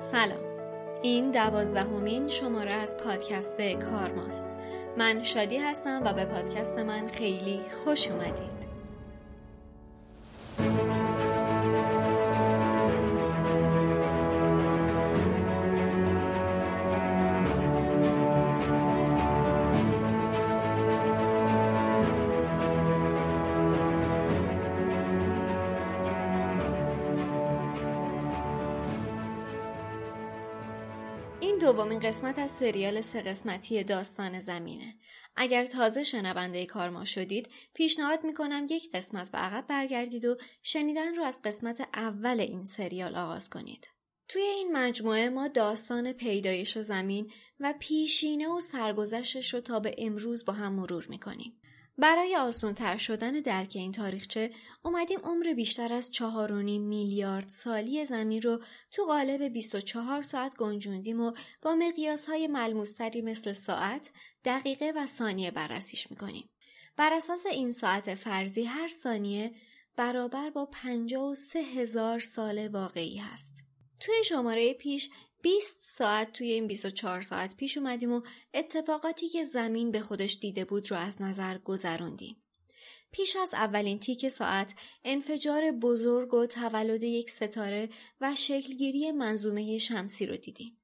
سلام. این دوازدهمین شماره از پادکست کارماست من شادی هستم و به پادکست من خیلی خوش اومدید. این دومین قسمت از سریال سه قسمتی داستان زمینه. اگر تازه شنونده کارما شدید، پیشنهاد می‌کنم یک قسمت به عقب برگردید و شنیدن رو از قسمت اول این سریال آغاز کنید. توی این مجموعه ما داستان پیدایش زمین و پیشینه و سرگذشتش رو تا به امروز با هم مرور می‌کنیم. برای آسان تر شدن درک این تاریخچه اومدیم عمر بیشتر از 4.5 میلیارد سالی زمین رو تو قالب 24 ساعت گنجوندیم و با مقیاس های ملموستری مثل ساعت، دقیقه و ثانیه بررسیش می‌کنیم. بر اساس این ساعت فرضی هر ثانیه برابر با 53 هزار سال واقعی هست. توی شماره پیش 20 ساعت توی این 24 ساعت پیش اومدیم و اتفاقاتی که زمین به خودش دیده بود رو از نظر گذروندیم. پیش از اولین تیک ساعت انفجار بزرگ و تولد یک ستاره و شکلگیری منظومه شمسی رو دیدیم.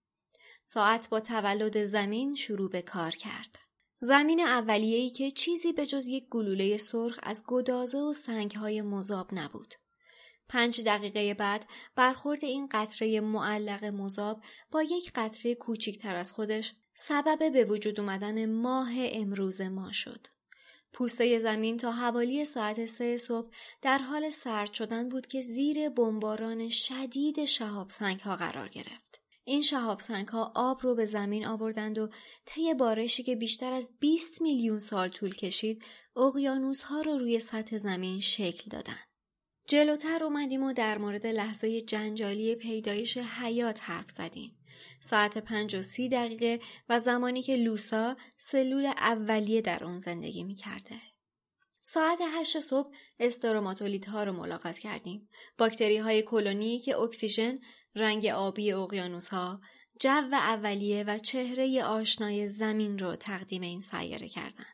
ساعت با تولد زمین شروع به کار کرد. زمین اولیه‌ای که چیزی به جز یک گلوله سرخ از گدازه و سنگهای مذاب نبود. پنج دقیقه بعد برخورد این قطره معلق مذاب با یک قطره کوچکتر از خودش سبب به وجود اومدن ماه امروز ما شد. پوسته زمین تا حوالی ساعت سه صبح در حال سرد شدن بود که زیر بمباران شدید شهاب سنگ ها قرار گرفت. این شهاب سنگ ها آب رو به زمین آوردند و طی بارشی که بیشتر از 20 میلیون سال طول کشید، اقیانوس ها رو روی سطح زمین شکل دادند. جلوتر اومدیم و در مورد لحظه جنجالی پیدایش حیات حرف زدیم. ساعت پنج و سی دقیقه و زمانی که لوسا سلول اولیه در اون زندگی می کرده. ساعت هشت صبح استروماتولیت ها رو ملاقات کردیم. باکتری های کلونی که اکسیژن، رنگ آبی اقیانوس ها، جو اولیه و چهره آشنای زمین رو تقدیم این سیاره کردند.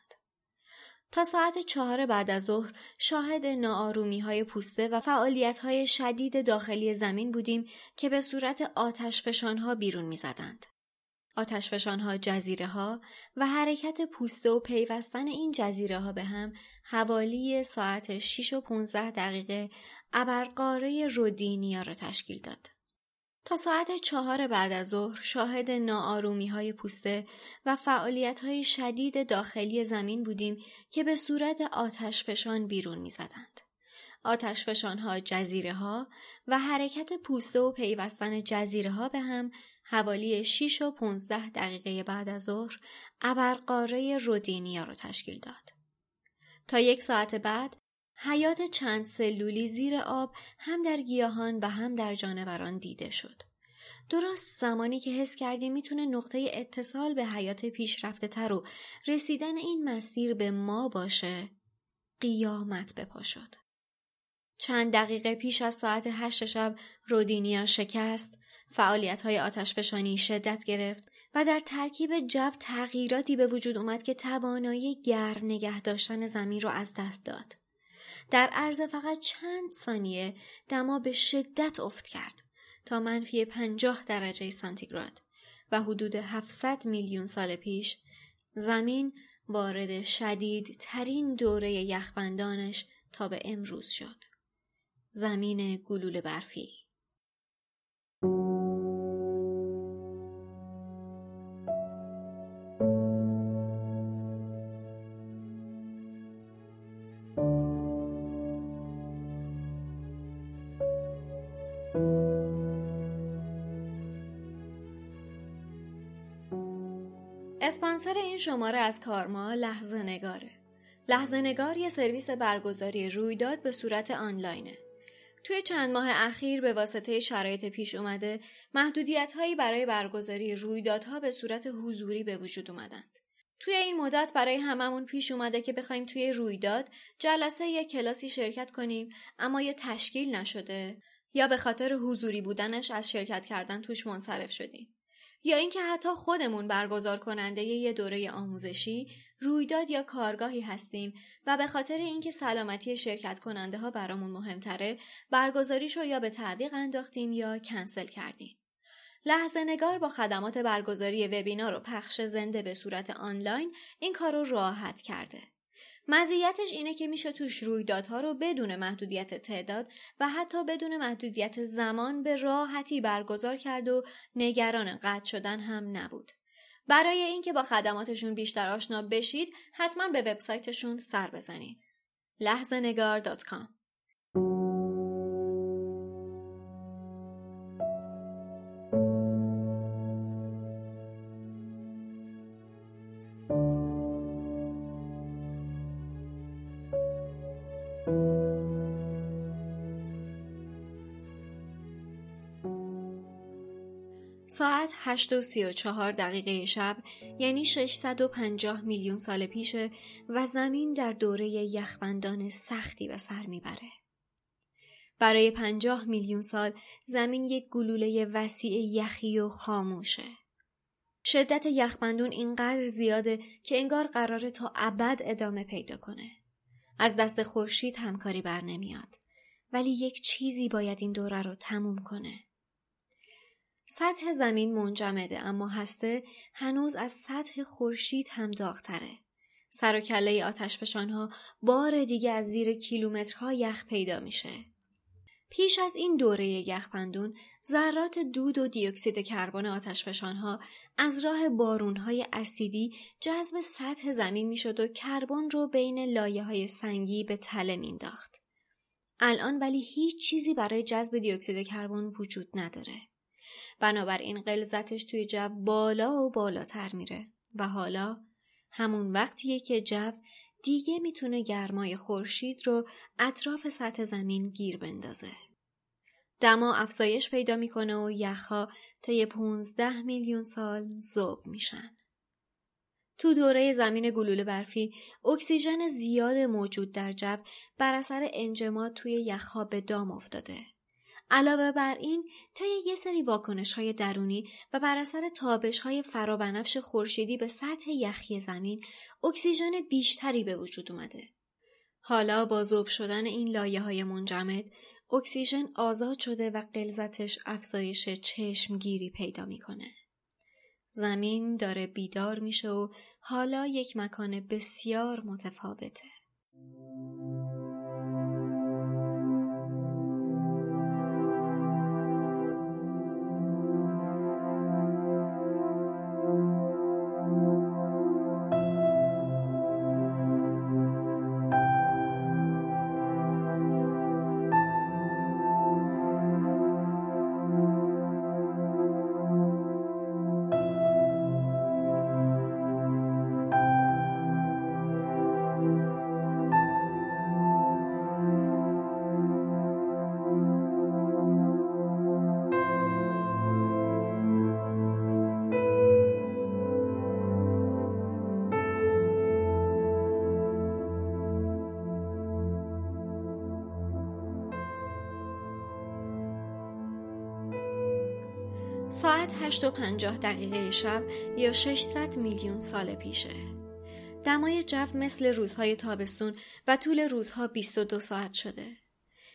تا ساعت چهار بعد از ظهر شاهد ناآرومی های پوسته و فعالیت های شدید داخلی زمین بودیم که به صورت آتشفشان ها بیرون می زدند. آتشفشان ها جزیره ها و حرکت پوسته و پیوستن این جزیره ها به هم حوالی ساعت 6 و 15 دقیقه ابرقاره رودینیا را تشکیل داد. تا ساعت چهار بعد از ظهر شاهد ناآرومی های پوسته و فعالیت های شدید داخلی زمین بودیم که به صورت آتش فشان بیرون می زدند. آتش فشان ها جزیره ها و حرکت پوسته و پیوستن جزیره ها به هم حوالی 6 و 15 دقیقه بعد از ظهر ابرقاره رودینیا را تشکیل داد. تا یک ساعت بعد حیات چند سلولی زیر آب هم در گیاهان و هم در جانوران دیده شد. درست زمانی که حس کردیم می‌تونه نقطه اتصال به حیات پیشرفته تر و رسیدن این مسیر به ما باشه قیامت بپا شد. چند دقیقه پیش از ساعت هشت شب رودینیا شکست، فعالیت های آتشفشانی شدت گرفت و در ترکیب جو تغییراتی به وجود اومد که توانایی گر نگه داشتن زمین رو از دست داد. در عرض فقط چند ثانیه دما به شدت افت کرد تا منفی پنجاه درجه سانتیگراد و حدود 700 میلیون سال پیش زمین وارد شدید ترین دوره یخبندانش تا به امروز شد. زمین گلوله برفی اسپانسر این شماره از کارما لحظه نگاره. لحظه نگار یه سرویس برگزاری رویداد به صورت آنلاینه. توی چند ماه اخیر به واسطه شرایط پیش اومده محدودیت هایی برای برگزاری رویدادها به صورت حضوری به وجود اومدند. توی این مدت برای هممون پیش اومده که بخوایم توی رویداد جلسه یا کلاسی شرکت کنیم اما یا تشکیل نشده یا به خاطر حضوری بودنش از شرکت کردن توش منصرف شدیم یا اینکه حتی خودمون برگزار کننده یه دوره آموزشی رویداد یا کارگاهی هستیم و به خاطر اینکه سلامتی شرکت کننده ها برامون مهمتره برگزاریش رو یا به تعویق انداختیم یا کنسل کردیم. لحظه نگار با خدمات برگزاری وبینار و پخش زنده به صورت آنلاین این کار رو راحت کرده. مزیتش اینه که میشه توش رویدادها رو بدون محدودیت تعداد و حتی بدون محدودیت زمان به راحتی برگزار کرد و نگران قطع شدن هم نبود. برای اینکه با خدماتشون بیشتر آشنا بشید حتما به وبسایتشون سر بزنید. لحظه نگار ساعت 8 و 34 دقیقه شب یعنی 650 میلیون سال پیشه و زمین در دوره یخبندان سختی به سر می‌بره. برای 50 میلیون سال زمین یک گلوله وسیع یخی و خاموشه. شدت یخبندون اینقدر زیاده که انگار قراره تا ابد ادامه پیدا کنه. از دست خورشید همکاری بر نمیاد. ولی یک چیزی باید این دوره رو تموم کنه. سطح زمین منجمده اما هسته هنوز از سطح خورشید هم داغتره. سر و کله آتش ها بار دیگه از زیر کیلومترها یخ پیدا میشه. پیش از این دوره یخپندون ذرات دود و دیوکسید کربن آتش ها از راه های اسیدی جذب سطح زمین می‌شد و کربن رو بین لایه های سنگی به تله مینداخت. الان ولی هیچ چیزی برای جذب دیوکسید کربن وجود نداره. بنابراین غلظتش توی جو بالا و بالاتر میره و حالا همون وقتیه که جو دیگه می‌تونه گرمای خورشید رو اطراف سطح زمین گیر بندازه. دما افزایش پیدا می‌کنه و یخها طی 15 میلیون سال ذوب میشن. تو دوره زمین گلوله برفی اکسیژن زیاد موجود در جو بر اثر انجماد توی یخها به دام افتاده علاوه بر این طی یه سری واکنش های درونی و بر اثر تابش های فرابنفش خورشیدی به سطح یخی زمین اکسیژن بیشتری به وجود اومده. حالا با ذوب شدن این لایه های منجمد اکسیژن آزاد شده و قلزتش افزایش چشمگیری پیدا می‌کنه. زمین داره بیدار میشه و حالا یک مکان بسیار متفاوته. ساعت 8 و 50 دقیقه شب یا 600 میلیون سال پیشه. دمای جو مثل روزهای تابستون و طول روزها 22 ساعت شده.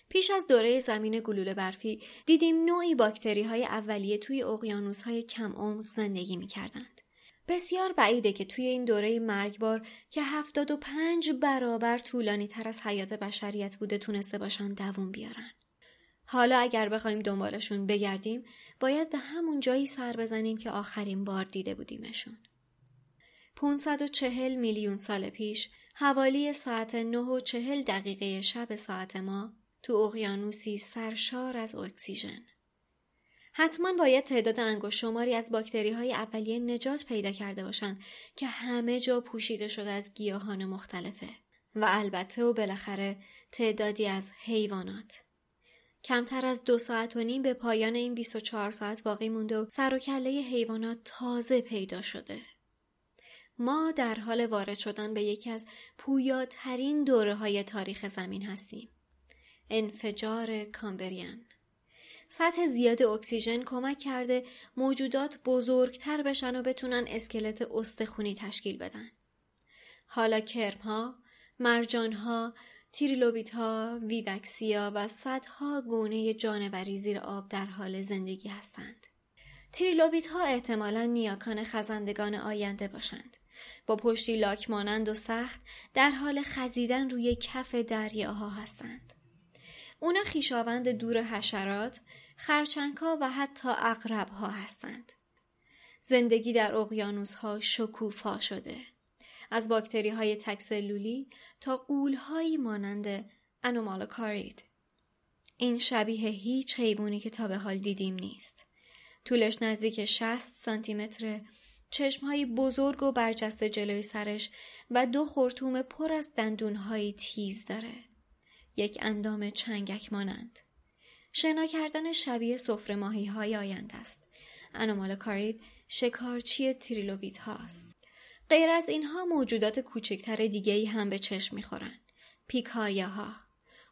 پیش از دوره زمین گلوله برفی دیدیم نوعی باکتری های اولیه توی اقیانوس های کم عمق زندگی می کردند. بسیار بعیده که توی این دوره مرگبار که 75 برابر طولانی تر از حیات بشریت بوده تونسته باشن دووم بیارن. حالا اگر بخوایم دنبالشون بگردیم باید به همون جایی سر بزنیم که آخرین بار دیده بودیمشون. 540 میلیون سال پیش حوالی ساعت 9 و 40 دقیقه شب ساعت ما تو اقیانوسی سرشار از اکسیژن. حتما باید تعداد انگشت شماری از باکتری های اولیه نجات پیدا کرده باشند که همه جا پوشیده شده از گیاهان مختلفه و البته و بالاخره تعدادی از حیوانات. کمتر از دو ساعت و نیم به پایان این 24 ساعت باقی مونده و سر و کله حیوانات تازه پیدا شده. ما در حال وارد شدن به یکی از پویاترین دوره های تاریخ زمین هستیم. انفجار کامبریان سطح زیاد اکسیژن کمک کرده موجودات بزرگتر بشن و بتونن اسکلت استخونی تشکیل بدن. حالا کرمها، مرجانها، تریلوبیت ها، ویوکسیا و صدها گونه جانوری زیر آب در حال زندگی هستند. تریلوبیت ها احتمالا نیاکان خزندگان آینده باشند. با پشتی لاک مانند و سخت در حال خزیدن روی کف دریاها هستند. اونا خویشاوند دور حشرات، خرچنگها و حتی عقرب ها هستند. زندگی در اقیانوس ها شکوفا شده. از باکتری های تکسلولی تا قول هایی مانند انومالوکارید. این شبیه هیچ حیوانی که تا به حال دیدیم نیست. طولش نزدیک 60 سانتی متر، چشمهایی بزرگ و برجسته جلوی سرش و دو خورتوم پر از دندونهایی تیز داره. یک اندام چنگک مانند. شنا کردن شبیه سفره ماهی های آینده است. انومال کارید شکارچی تریلوبیت هاست. غیر از اینها موجودات کوچکتر دیگه ای هم به چشم می‌خورن. پیکایه ها.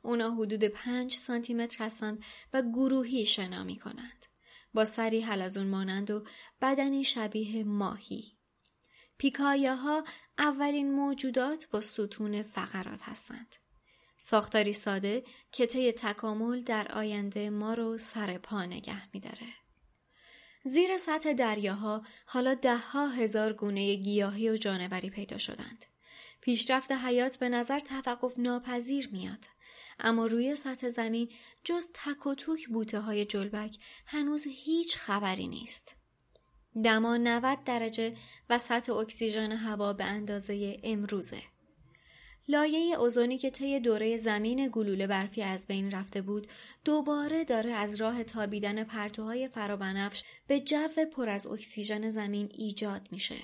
اونا حدود پنج سانتی متر هستند و گروهی شنا می کنند. با سری حلزون مانند و بدنی شبیه ماهی. پیکایه ها اولین موجودات با ستون فقرات هستند. ساختاری ساده که طی تکامل در آینده ما رو سر پا نگه میداره. زیر سطح دریاها حالا ده ها هزار گونه گیاهی و جانوری پیدا شدند. پیشرفت حیات به نظر توقف ناپذیر میاد. اما روی سطح زمین جز تک و توک بوته های جلبک هنوز هیچ خبری نیست. دما 90 درجه و سطح اکسیژن هوا به اندازه امروزه. لایه اوزونی که طی دوره زمین گلوله برفی از بین رفته بود دوباره داره از راه تابیدن پرتوهای فرابنفش به جو پر از اکسیژن زمین ایجاد میشه.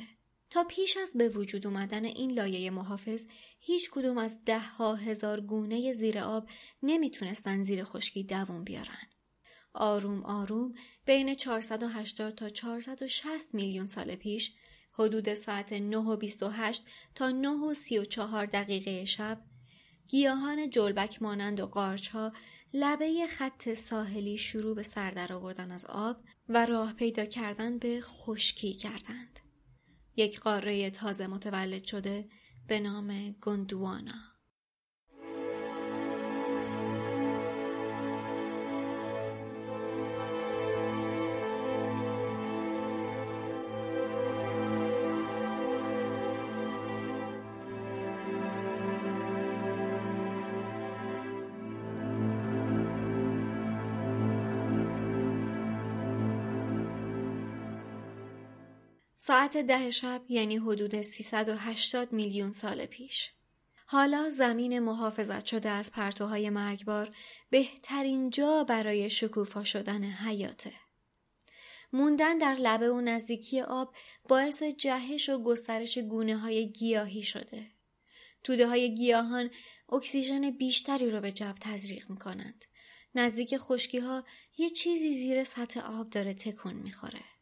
تا پیش از به وجود اومدن این لایه محافظ هیچ کدوم از ده ها هزار گونه زیر آب نمی‌تونستن زیر خشکی دووم بیارن. آروم آروم بین 480 تا 460 میلیون سال پیش حدود ساعت 9 و 28 تا 9 و 34 دقیقه شب گیاهان جلبک مانند و قارچ ها لبه خط ساحلی شروع به سر آوردن از آب و راه پیدا کردن به خشکی کردند. یک قاره تازه متولد شده به نام گندوانا. ساعت ده شب یعنی حدود 380 میلیون سال پیش. حالا زمین محافظت شده از پرتوهای مرگبار بهترین جا برای شکوفا شدن حیاته. موندن در لبه و نزدیکی آب باعث جهش و گسترش گونه های گیاهی شده. توده های گیاهان اکسیژن بیشتری رو به جو تزریق می کنند. نزدیک خشکی ها یه چیزی زیر سطح آب داره تکون می‌خوره.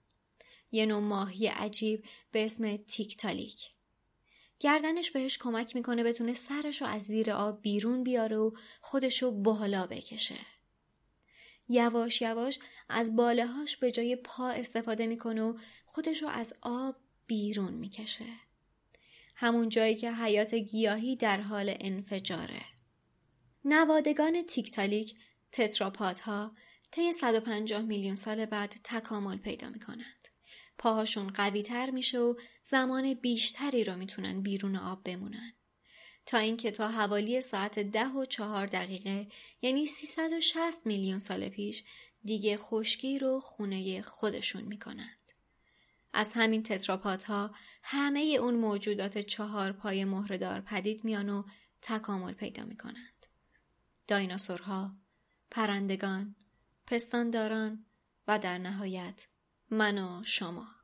یه نوع ماهی عجیب به اسم تیکتالیک. گردنش بهش کمک می‌کنه بتونه سرشو از زیر آب بیرون بیاره و خودشو بالا بکشه. یواش یواش از بالهاش به جای پا استفاده می‌کنه و خودشو از آب بیرون می‌کشه. همون جایی که حیات گیاهی در حال انفجاره. نوادگان تیکتالیک تتراپادها طی 150 میلیون سال بعد تکامل پیدا می‌کنن. پاهاشون قوی تر میشه و زمان بیشتری رو می‌تونن بیرون آب بمونن. تا اینکه تا حوالی ساعت ده و چهار دقیقه یعنی 360 میلیون سال پیش دیگه خشکی رو خونه خودشون می‌کنند. از همین ها همه اون موجودات چهار پای مهردار پدید میان و تکامل پیدا می‌کنند. دایناسورها، پرندگان، پستانداران و در نهایت من و شما.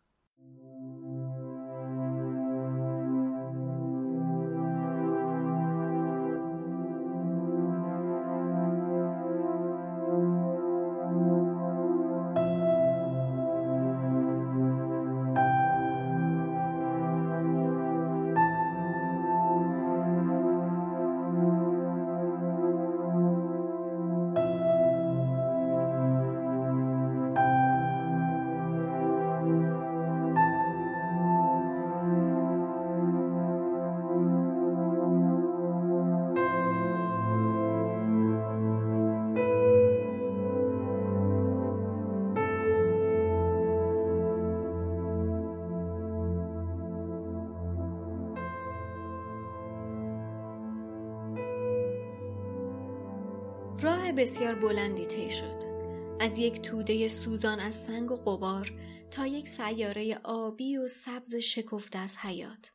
راه بسیار بلندی طی شد. از یک توده سوزان از سنگ و قبار تا یک سیاره آبی و سبز شکفته از حیات.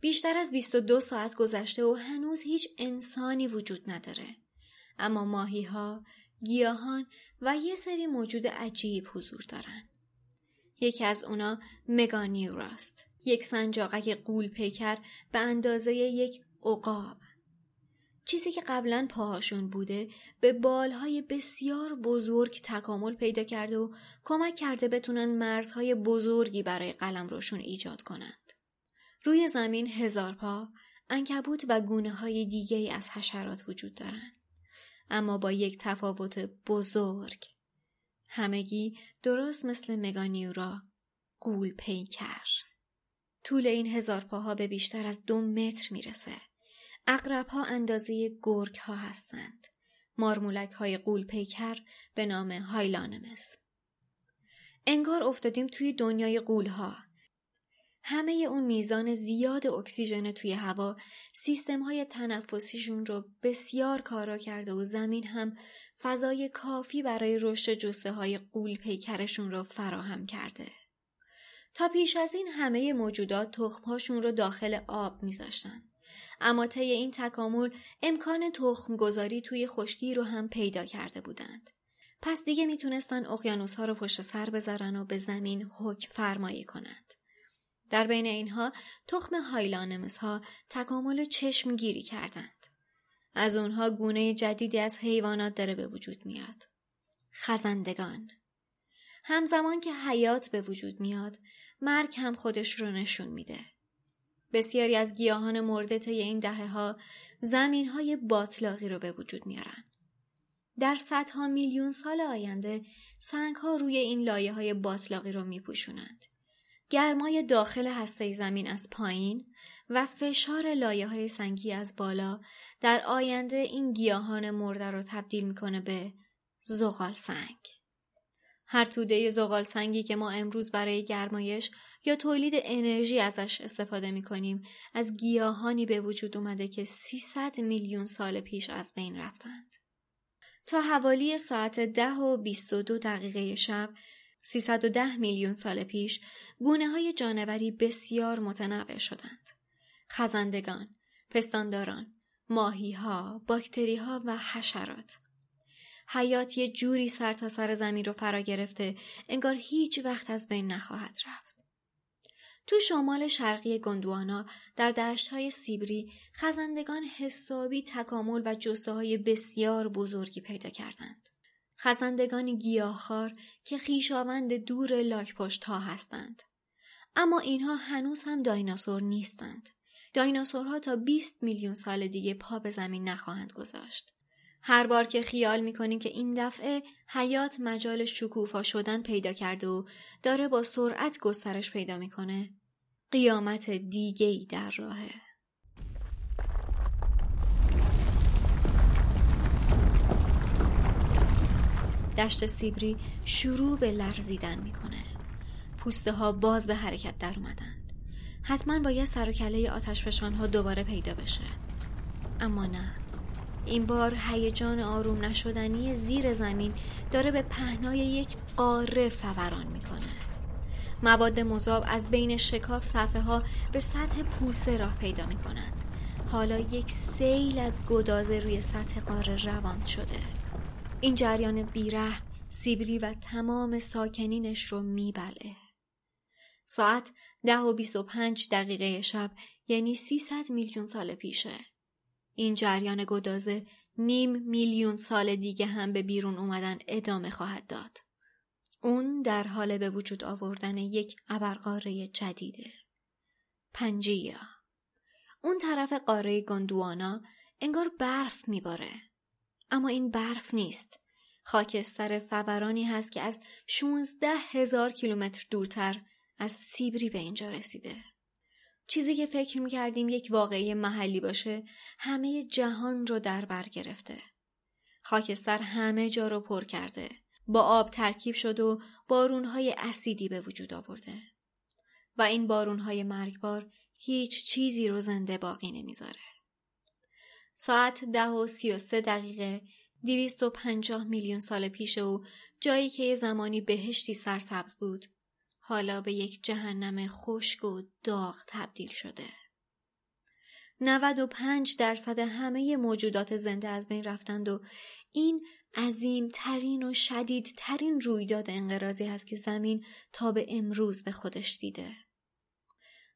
بیشتر از 22 ساعت گذشته و هنوز هیچ انسانی وجود نداره. اما ماهی ها، گیاهان و یه سری موجود عجیب حضور دارن. یکی از اونا مگانیوراست یک سنجاقک قول پیکر به اندازه یک عقاب. چیزی که قبلا پاهاشون بوده به بالهای بسیار بزرگ تکامل پیدا کرده و کمک کرده بتونن مرزهای بزرگی برای قلم روشون ایجاد کنند. روی زمین هزار پا، انکبوت و گونه های دیگه ای از حشرات وجود دارند. اما با یک تفاوت بزرگ. همگی درست مثل مگانیورا قول پیکر. طول این هزار پاها به بیشتر از دو متر می‌رسه. اقرب ها اندازه گرگ ها هستند. مارمولک های قول پیکر به نام هایلانمس. انگار افتادیم توی دنیای قول ها. همه اون میزان زیاد اکسیژن توی هوا سیستم های تنفسیشون رو بسیار کارا کرده و زمین هم فضای کافی برای رشد جسه های قول پیکرشون رو فراهم کرده. تا پیش از این همه موجودات تخمهاشون رو داخل آب میذاشتن. اما طی این تکامل امکان تخم گذاری توی خشکی رو هم پیدا کرده بودند. پس دیگه می‌تونستن اقیانوس ها رو پشت سر بذارن و به زمین حکم فرمایی کنند. در بین اینها تخم هایلانمس ها تکامل چشمگیری کردند. از اونها گونه جدیدی از حیوانات داره به وجود میاد. خزندگان همزمان که حیات به وجود میاد مرگ هم خودش رو نشون میده. بسیاری از گیاهان مرده طی این دهه ها زمین های باطلاقی رو به وجود میارن. در صدها میلیون سال آینده سنگ ها روی این لایه های باطلاقی رو میپوشونند. گرمای داخل هسته زمین از پایین و فشار لایه های سنگی از بالا در آینده این گیاهان مرده رو تبدیل می‌کنه به زغال سنگ. هر توده زغال سنگی که ما امروز برای گرمایش یا تولید انرژی ازش استفاده می کنیم از گیاهانی به وجود اومده که 300 میلیون سال پیش از بین رفتند. تا حوالی ساعت ده و 22 دقیقه شب 310 میلیون سال پیش گونه های جانوری بسیار متنوع شدند. خزندگان، پستانداران، ماهی ها، باکتری ها و حشرات. حیات یه جوری سر تا سر زمین رو فرا گرفته انگار هیچ وقت از بین نخواهد رفت. تو شمال شرقی گندوانا در دشت های سیبری خزندگان حسابی تکامل و جسه های بسیار بزرگی پیدا کردند. خزندگان گیاهخوار که خیشاوند دور لاکپشت ها هستند. اما اینها هنوز هم دایناسور نیستند. دایناسورها تا 20 میلیون سال دیگه پا به زمین نخواهند گذاشت. هر بار که خیال می‌کنیم که این دفعه حیات مجال شکوفا شدن پیدا کرده و داره با سرعت گسترش پیدا می‌کنه قیامت دیگه ای در راهه. دشت سیبری شروع به لرزیدن می‌کنه. پوسته ها باز به حرکت در اومدند حتما باید سر و کله آتش ها دوباره پیدا بشه. اما نه. این بار هیجان آروم نشدنی زیر زمین داره به پهنای یک قاره فوران می‌کنه مواد مذاب از بین شکاف صفحه ها به سطح پوسه راه پیدا می کنند. حالا یک سیل از گدازه روی سطح قاره روان شده. این جریان بیره سیبری و تمام ساکنینش رو میبله. ساعت ده و بیست و پنج دقیقه شب یعنی سیصد میلیون سال پیشه. این جریان گدازه نیم میلیون سال دیگه هم به بیرون اومدن ادامه خواهد داد. اون در حال به وجود آوردن یک ابرقاره جدیده. پنجیا اون طرف قاره گندوانا انگار برف میباره. اما این برف نیست. خاکستر فورانی هست که از 16 هزار کیلومتر دورتر از سیبری به اینجا رسیده. چیزی که فکر می‌کردیم یک واقعی محلی باشه همه جهان رو در بر گرفته. خاکستر همه جا رو پر کرده. با آب ترکیب شد و بارونهای اسیدی به وجود آورده. و این بارونهای مرگبار هیچ چیزی رو زنده باقی نمی‌ذاره. ساعت ده و سی و سه دقیقه دویست و پنجاه میلیون سال پیش او جایی که یه زمانی بهشتی سرسبز بود حالا به یک جهنم خشک و داغ تبدیل شده. 95 درصد همه موجودات زنده از بین رفتند و این عظیم ترین و شدید ترین رویداد انقراضی هست که زمین تا به امروز به خودش دیده.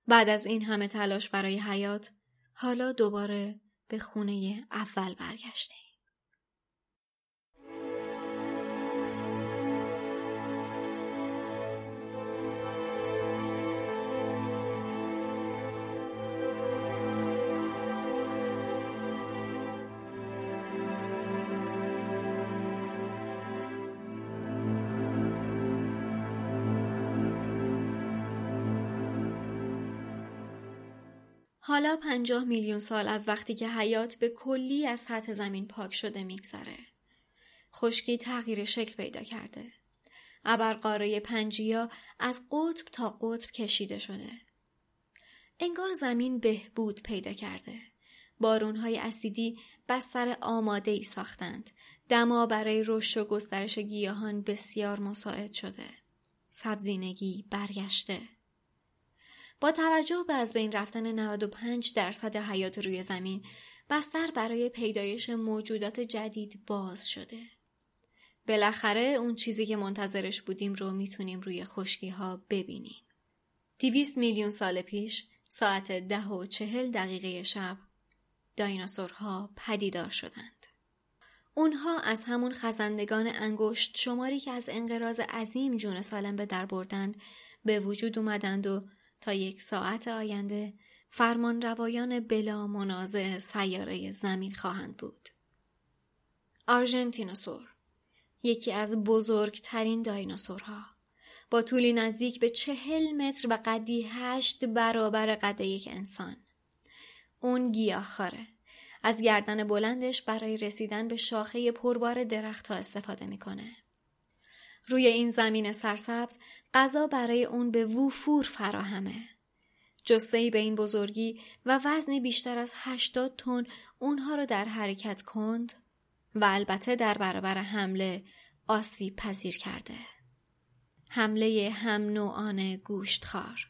بعد از این همه تلاش برای حیات حالا دوباره به خونه اول برگشته. حالا پنجاه میلیون سال از وقتی که حیات به کلی از سطح زمین پاک شده میگذره. خشکی تغییر شکل پیدا کرده. ابرقاره پنجیا از قطب تا قطب کشیده شده. انگار زمین بهبود پیدا کرده. بارونهای اسیدی بستر آماده ای ساختند. دما برای رشد و گسترش گیاهان بسیار مساعد شده. سبزینگی برگشته. با توجه به از بین رفتن 95 درصد حیات روی زمین بستر برای پیدایش موجودات جدید باز شده. بالاخره اون چیزی که منتظرش بودیم رو می‌تونیم روی خشکی ها ببینیم. دیویست میلیون سال پیش ساعت ده و چهل دقیقه شب دایناسورها پدیدار شدند. اونها از همون خزندگان انگشت شماری که از انقراض عظیم جون سالم به در بردند به وجود اومدند و تا یک ساعت آینده فرمان روایان بلا منازع سیاره زمین خواهند بود. آرژنتینوسور یکی از بزرگترین دایناسورها با طولی نزدیک به چهل متر و قدی هشت برابر قد یک انسان. اون گیاهخواره. از گردن بلندش برای رسیدن به شاخه پربار درختها استفاده می‌کنه. روی این زمین سرسبز غذا برای اون به وفور فراهمه. جسهی به این بزرگی و وزن بیشتر از 80 تن اونها رو در حرکت کند و البته در برابر حمله آسیب پذیر کرده. حمله هم نوعان گوشتخوار.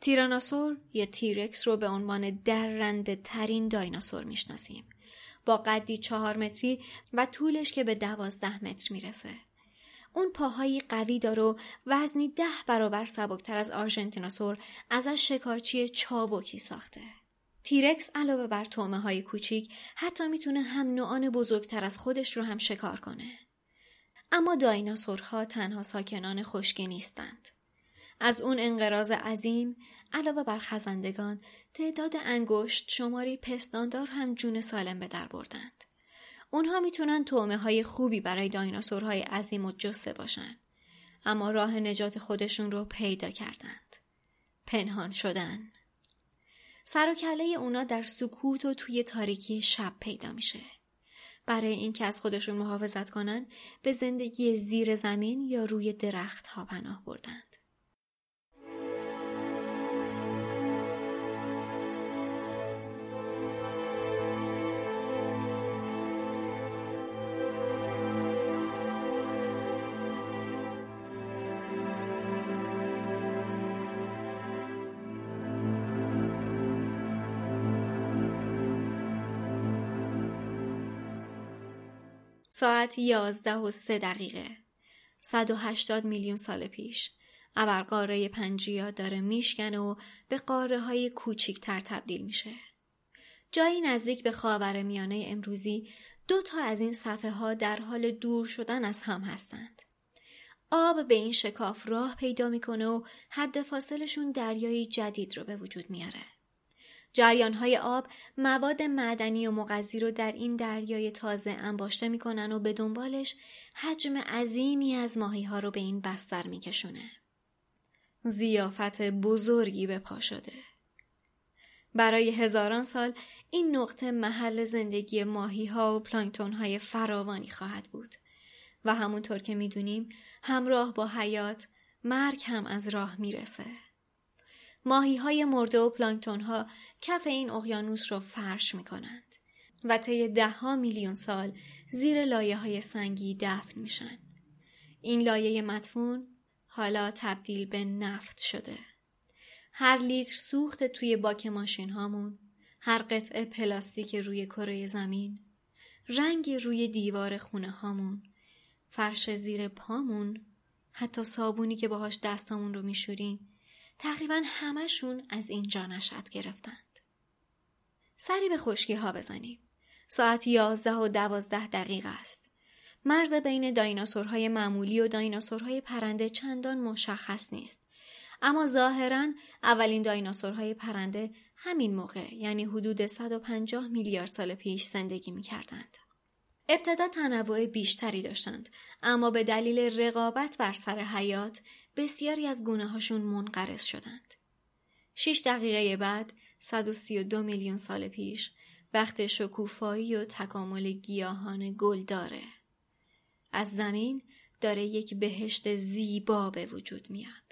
تیراناسور یا تیرکس رو به عنوان درنده ترین دایناسور می‌شناسیم. با قدی چهار متری و طولش که به دوازده متر می‌رسه. اون پاهایی قوی داره و وزنی ده برابر سبکتر از آرژنتیناسور ازش شکارچی چابکی ساخته. تیرکس علاوه بر تومه های کوچیک حتی می‌تونه هم نوعان بزرگتر از خودش رو هم شکار کنه. اما دایناسورها تنها ساکنان خشکی نیستند. از اون انقراض عظیم علاوه بر خزندگان تعداد انگشت شماری پستاندار هم جون سالم به در بردند. اونها می‌تونن تومه های خوبی برای دایناسورهای عظیم و جسه باشن. اما راه نجات خودشون رو پیدا کردند. پنهان شدن. سر و کله اونا در سکوت و توی تاریکی شب پیدا میشه. برای اینکه از خودشون محافظت کنن به زندگی زیر زمین یا روی درخت ها پناه بردن. ساعت یازده و سه دقیقه. 180 میلیون سال پیش. ابرقاره پنجیا داره میشکنه و به قاره های کوچیکتر تبدیل میشه. جایی نزدیک به خاور میانه امروزی دو تا از این صفحه ها در حال دور شدن از هم هستند. آب به این شکاف راه پیدا می‌کنه و حد فاصلشون دریایی جدید رو به وجود میاره. های آب مواد معدنی و مغذی رو در این دریای تازه انباشته می‌کنن و به دنبالش حجم عظیمی از ماهی ها رو به این بستر میکشونه. زیافت بزرگی به پا شده. برای هزاران سال این نقطه محل زندگی ماهی ها و پلانکتون های فراوانی خواهد بود و همونطور که می‌دونیم همراه با حیات مرگ هم از راه می‌رسه. ماهی های مرده و پلانکتون ها کف این اقیانوس را فرش می کنند و طی دهها میلیون سال زیر لایه های سنگی دفن میشن. این لایه مدفون حالا تبدیل به نفت شده. هر لیتر سوخت توی باک ماشین هامون، هر قطعه پلاستیک روی کره زمین، رنگ روی دیوار خونه هامون، فرش زیر پامون، حتی صابونی که باهاش دستامون رو میشوریم، تقریبا همشون از اینجا نشد گرفتند. سری به خشکی ها بزنیم. ساعت یازده و دوازده دقیقه است. مرز بین دایناسورهای معمولی و دایناسورهای پرنده چندان مشخص نیست. اما ظاهرا اولین دایناسورهای پرنده همین موقع یعنی حدود 150 میلیارد سال پیش زندگی می کردند. ابتدا تنوع بیشتری داشتند اما به دلیل رقابت بر سر حیات بسیاری از گونه هاشون منقرض شدند. شش دقیقه بعد 132 میلیون سال پیش وقت شکوفایی و تکامل گیاهان گل داره. از زمین داره یک بهشت زیبا به وجود میاد.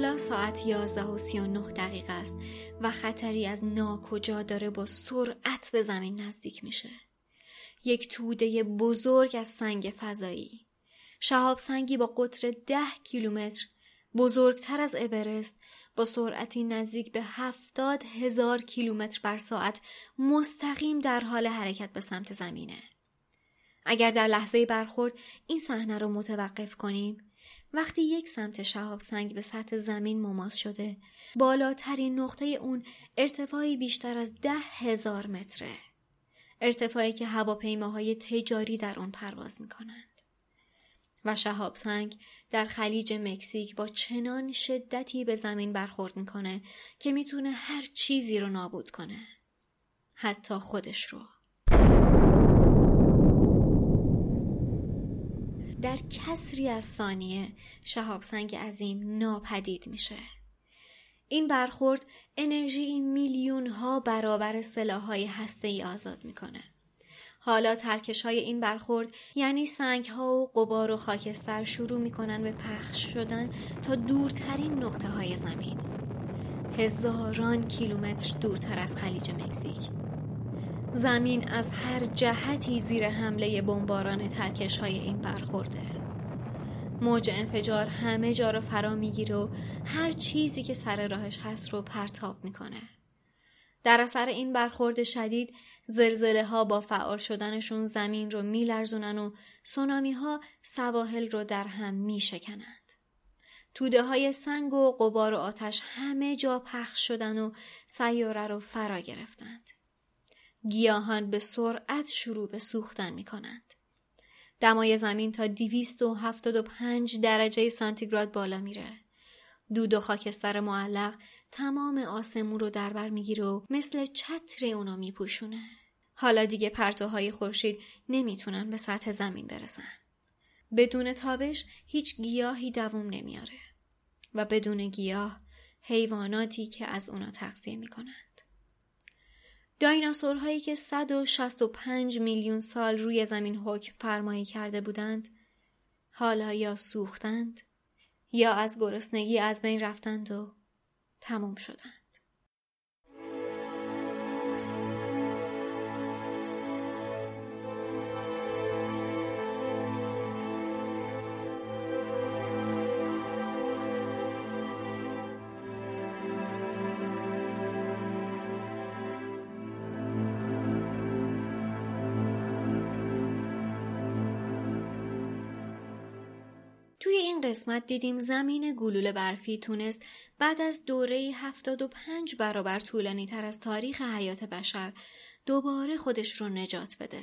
حالا ساعت 11 و 39 دقیقه است و خطری از ناکجا داره با سرعت به زمین نزدیک میشه. یک توده بزرگ از سنگ فضایی. شهاب سنگی با قطر ده کیلومتر بزرگتر از اورست با سرعتی نزدیک به هفتاد هزار کیلومتر بر ساعت مستقیم در حال حرکت به سمت زمینه. اگر در لحظه برخورد این صحنه رو متوقف کنیم وقتی یک سمت شهاب سنگ به سطح زمین مماس شده بالاترین نقطه اون ارتفاعی بیشتر از ده هزار متره. ارتفاعی که هواپیماهای تجاری در اون پرواز می‌کنند. و شهاب سنگ در خلیج مکزیک با چنان شدتی به زمین برخورد می‌کنه که می‌تونه هر چیزی رو نابود کنه. حتی خودش رو. در کسری از ثانیه شهاب سنگ عظیم ناپدید میشه. این برخورد انرژی میلیون ها برابر های هسته ای آزاد می‌کنه. حالا ترکش های این برخورد یعنی سنگ ها و قبار و خاکستر شروع می‌کنن به پخش شدن تا دورترین نقطه های زمین. هزاران کیلومتر دورتر از خلیج مکزیک. زمین از هر جهتی زیر حمله بمباران ترکش های این برخورده موج انفجار همه جا رو فرا می‌گیره و هر چیزی که سر راهش هست رو پرتاب می‌کنه در اثر این برخورد شدید زلزله ها با فعال شدنشون زمین رو میلرزونن و سونامی ها سواحل رو در هم میشکنند. توده های سنگ و قبار و آتش همه جا پخش شدن و سیاره رو فرا گرفتند. گیاهان به سرعت شروع به سوختن می کنند. دمای زمین تا 275 درجه سانتیگراد بالا میره. دود و خاکستر معلق تمام آسمون رو در بر می‌گیره و مثل چتری اونو میپوشونه. حالا دیگه پرتوهای خورشید نمی‌تونن به سطح زمین برسن. بدون تابش هیچ گیاهی دووم نمیاره و بدون گیاه حیواناتی که از اونا تغذیه می‌کنن. دایناسورهایی که 165 میلیون سال روی زمین حکم فرمایی کرده بودند حالا یا سوختند یا از گرسنگی از بین رفتند و تمام شدند. قسمت دیدیم زمین گلوله برفی تونست بعد از دوره 75 برابر طولانی تر از تاریخ حیات بشر دوباره خودش رو نجات بده.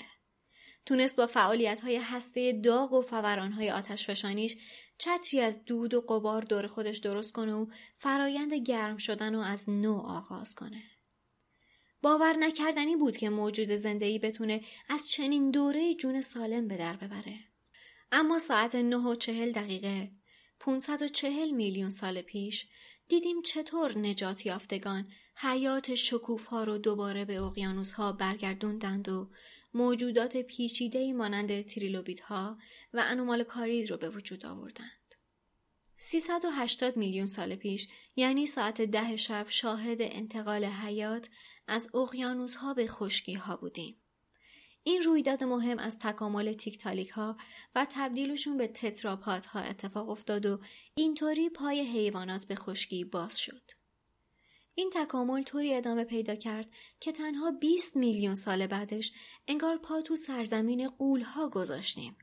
تونست با فعالیت های هسته داغ و فوران های آتش فشانیش چتری از دود و قبار دور خودش درست کنه و فرایند گرم شدن رو از نو آغاز کنه. باور نکردنی بود که موجود زندگی بتونه از چنین دوره جون سالم به در ببره. اما ساعت نه و چهل دقیقه 540 میلیون سال پیش دیدیم چطور نجات یافتگان حیات شکوف ها رو دوباره به اقیانوس ها برگردوندند و موجودات پیچیده مانند تریلوبیت ها و انومال کارید رو به وجود آوردند. 380 میلیون سال پیش یعنی ساعت ده شب شاهد انتقال حیات از اقیانوس ها به خشکی ها بودیم. این رویداد مهم از تکامل تیکتالیک ها و تبدیلشون به تتراپات ها اتفاق افتاد و اینطوری پای حیوانات به خشکی باز شد. این تکامل طوری ادامه پیدا کرد که تنها 20 میلیون سال بعدش انگار پا تو سرزمین قول ها گذاشتیم.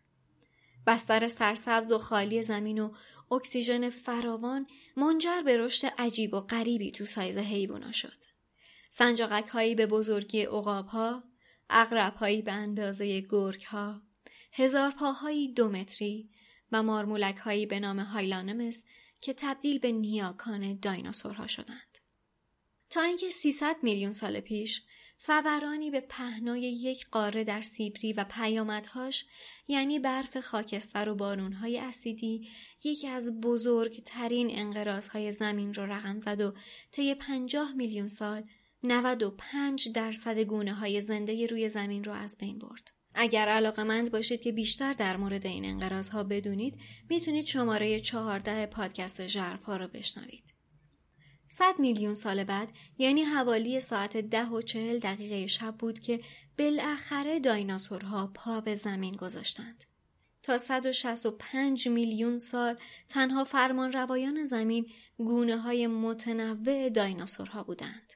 بستر سرسبز و خالی زمین و اکسیژن فراوان منجر به رشد عجیب و غریبی تو سایز حیوانا شد. سنجاقک هایی به بزرگی عقاب ها، اغرب هایی به اندازه گرگ ها، هزار پاهایی دو متری و مارمولک هایی به نام هایلانمس که تبدیل به نیاکان دایناسورها شدند. تا اینکه 300 میلیون سال پیش فورانی به پهنای یک قاره در سیبری و پیامدهاش یعنی برف خاکستر و بارونهای اسیدی یکی از بزرگترین انقراضهای زمین رو رقم زد و طی پنجاه میلیون سال 95 درصد گونه های زنده روی زمین رو از بین برد. اگر علاقه مند باشید که بیشتر در مورد این انقراض ها بدونید می‌تونید شماره 14 پادکست ژرف ها رو بشنوید. 100 میلیون سال بعد یعنی حوالی ساعت ده و چهل دقیقه شب بود که بالاخره دایناسورها پا به زمین گذاشتند. تا 165 میلیون سال تنها فرمان روایان زمین گونه های متنوع دایناسورها بودند.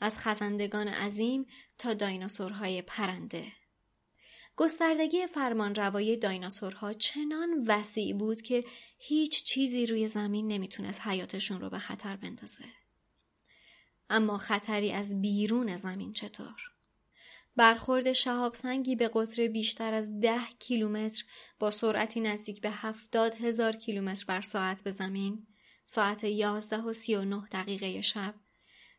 از خزندگان عظیم تا دایناسورهای پرنده. گستردگی فرمان روایی دایناسورها چنان وسیع بود که هیچ چیزی روی زمین نمی‌تونست حیاتشون رو به خطر بندازه. اما خطری از بیرون زمین چطور؟ برخورد شهاب سنگی به قطر بیشتر از ده کیلومتر با سرعتی نزدیک به هفتاد هزار کیلومتر بر ساعت به زمین ساعت یازده و سی و نه دقیقه شب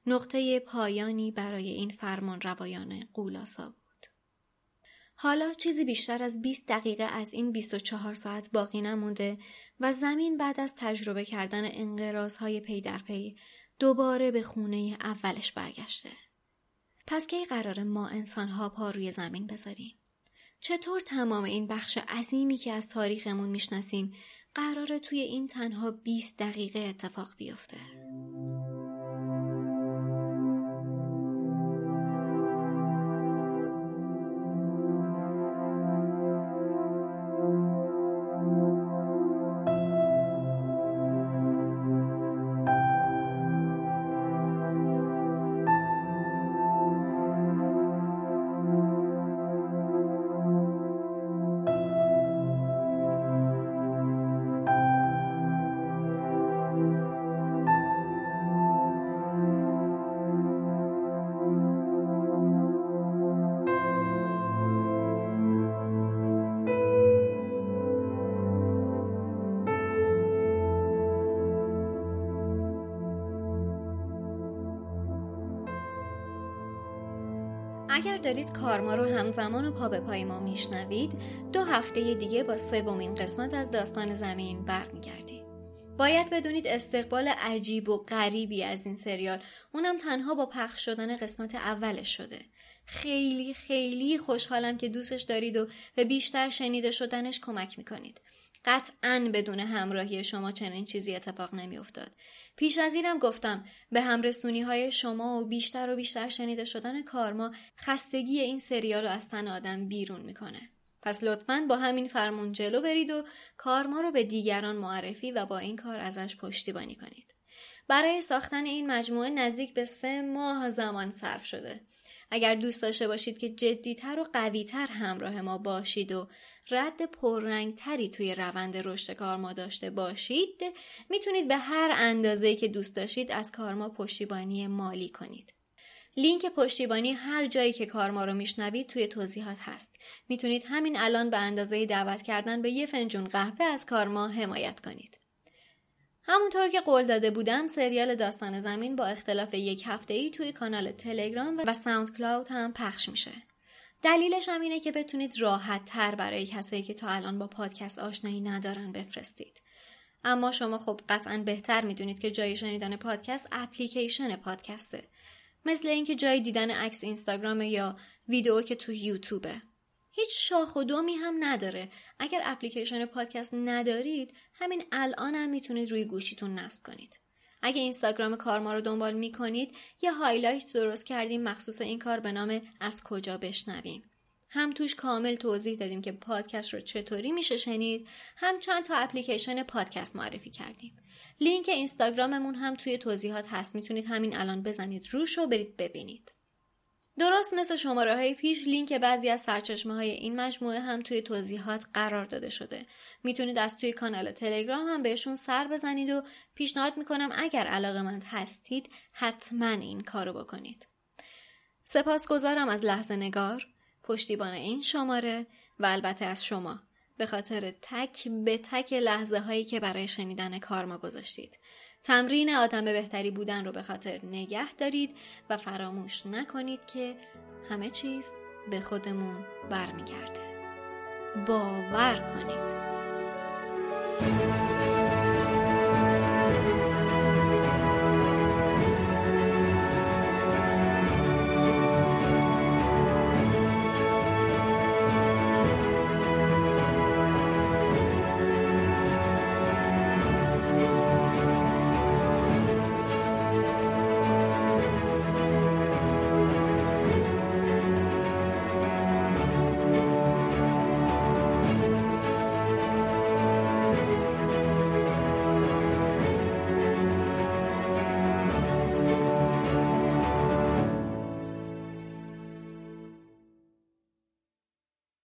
نقطه پایانی برای این فرمان روایان قولاسا بود. حالا چیزی بیشتر از 20 دقیقه از این 24 ساعت باقی نمونده و زمین بعد از تجربه کردن انقراضهای پی در پی دوباره به خونه اولش برگشته. پس کی قرار ما انسانها پا روی زمین بذاریم؟ چطور تمام این بخش عظیمی که از تاریخمون می‌شناسیم قراره توی این تنها 20 دقیقه اتفاق بیفته؟ اگر دارید کارما رو همزمان و پا به پای ما میشنوید دو هفته دیگه با سومین قسمت از داستان زمین برمیگردیم. باید بدونید استقبال عجیب و غریبی از این سریال اونم تنها با پخش شدن قسمت اولش شده. خیلی خیلی خوشحالم که دوستش دارید و به بیشتر شنیده شدنش کمک می‌کنید. قطعا بدون همراهی شما چنین چیزی اتفاق نمیافتاد. پیش از اینم گفتم به همرسونی های شما و بیشتر و بیشتر شنیده شدن کارما خستگی این سریال رو از تن آدم بیرون می‌کنه. پس لطفا با همین فرمون جلو برید و کارما رو به دیگران معرفی و با این کار ازش پشتیبانی کنید. برای ساختن این مجموعه نزدیک به سه ماه زمان صرف شده. اگر دوست داشته باشید که جدیتر و قویتر همراه ما باشید و رد پررنگ تری توی روند رشد کارما داشته باشید می‌تونید به هر اندازه که دوست داشتید از کارما پشتیبانی مالی کنید. لینک پشتیبانی هر جایی که کارما رو میشنوید توی توضیحات هست. می‌تونید همین الان به اندازه دعوت کردن به یه فنجون قهوه از کارما حمایت کنید. همونطور که قول داده بودم سریال داستان زمین با اختلاف یک هفته ای توی کانال تلگرام و ساوند کلاود هم پخش میشه. دلیلش هم اینه که بتونید راحت تر برای کسایی که تا الان با پادکست آشنایی ندارن بفرستید. اما شما خب قطعا بهتر می‌دونید که جای شنیدن پادکست اپلیکیشن پادکسته. مثل اینکه جای دیدن عکس اینستاگرام یا ویدیو که تو یوتیوبه. هیچ شاخ و دمی هم نداره. اگر اپلیکیشن پادکست ندارید، همین الان هم می‌تونید روی گوشیتون نصب کنید. اگه اینستاگرام کارما رو دنبال می‌کنید یه highlight درست کردیم مخصوص این کار به نام از کجا بشنویم هم توش کامل توضیح دادیم که پادکست رو چطوری میشه شنید هم چند تا اپلیکیشن پادکست معرفی کردیم لینک اینستاگراممون هم توی توضیحات هست می‌تونید همین الان بزنید روش و برید ببینید درست مثل شماره های پیش لینک بعضی از سرچشمه های این مجموعه هم توی توضیحات قرار داده شده. می‌تونید از توی کانال تلگرام هم بهشون سر بزنید و پیشنهاد می‌کنم اگر علاقه مند هستید حتما این کارو بکنید. سپاسگزارم از لحظه نگار، پشتیبان این شماره و البته از شما به خاطر تک به تک لحظه هایی که برای شنیدن کار ما گذاشتید. تمرین آدم بهتری بودن رو به خاطر نگه دارید و فراموش نکنید که همه چیز به خودمون برمیگرده. باور کنید.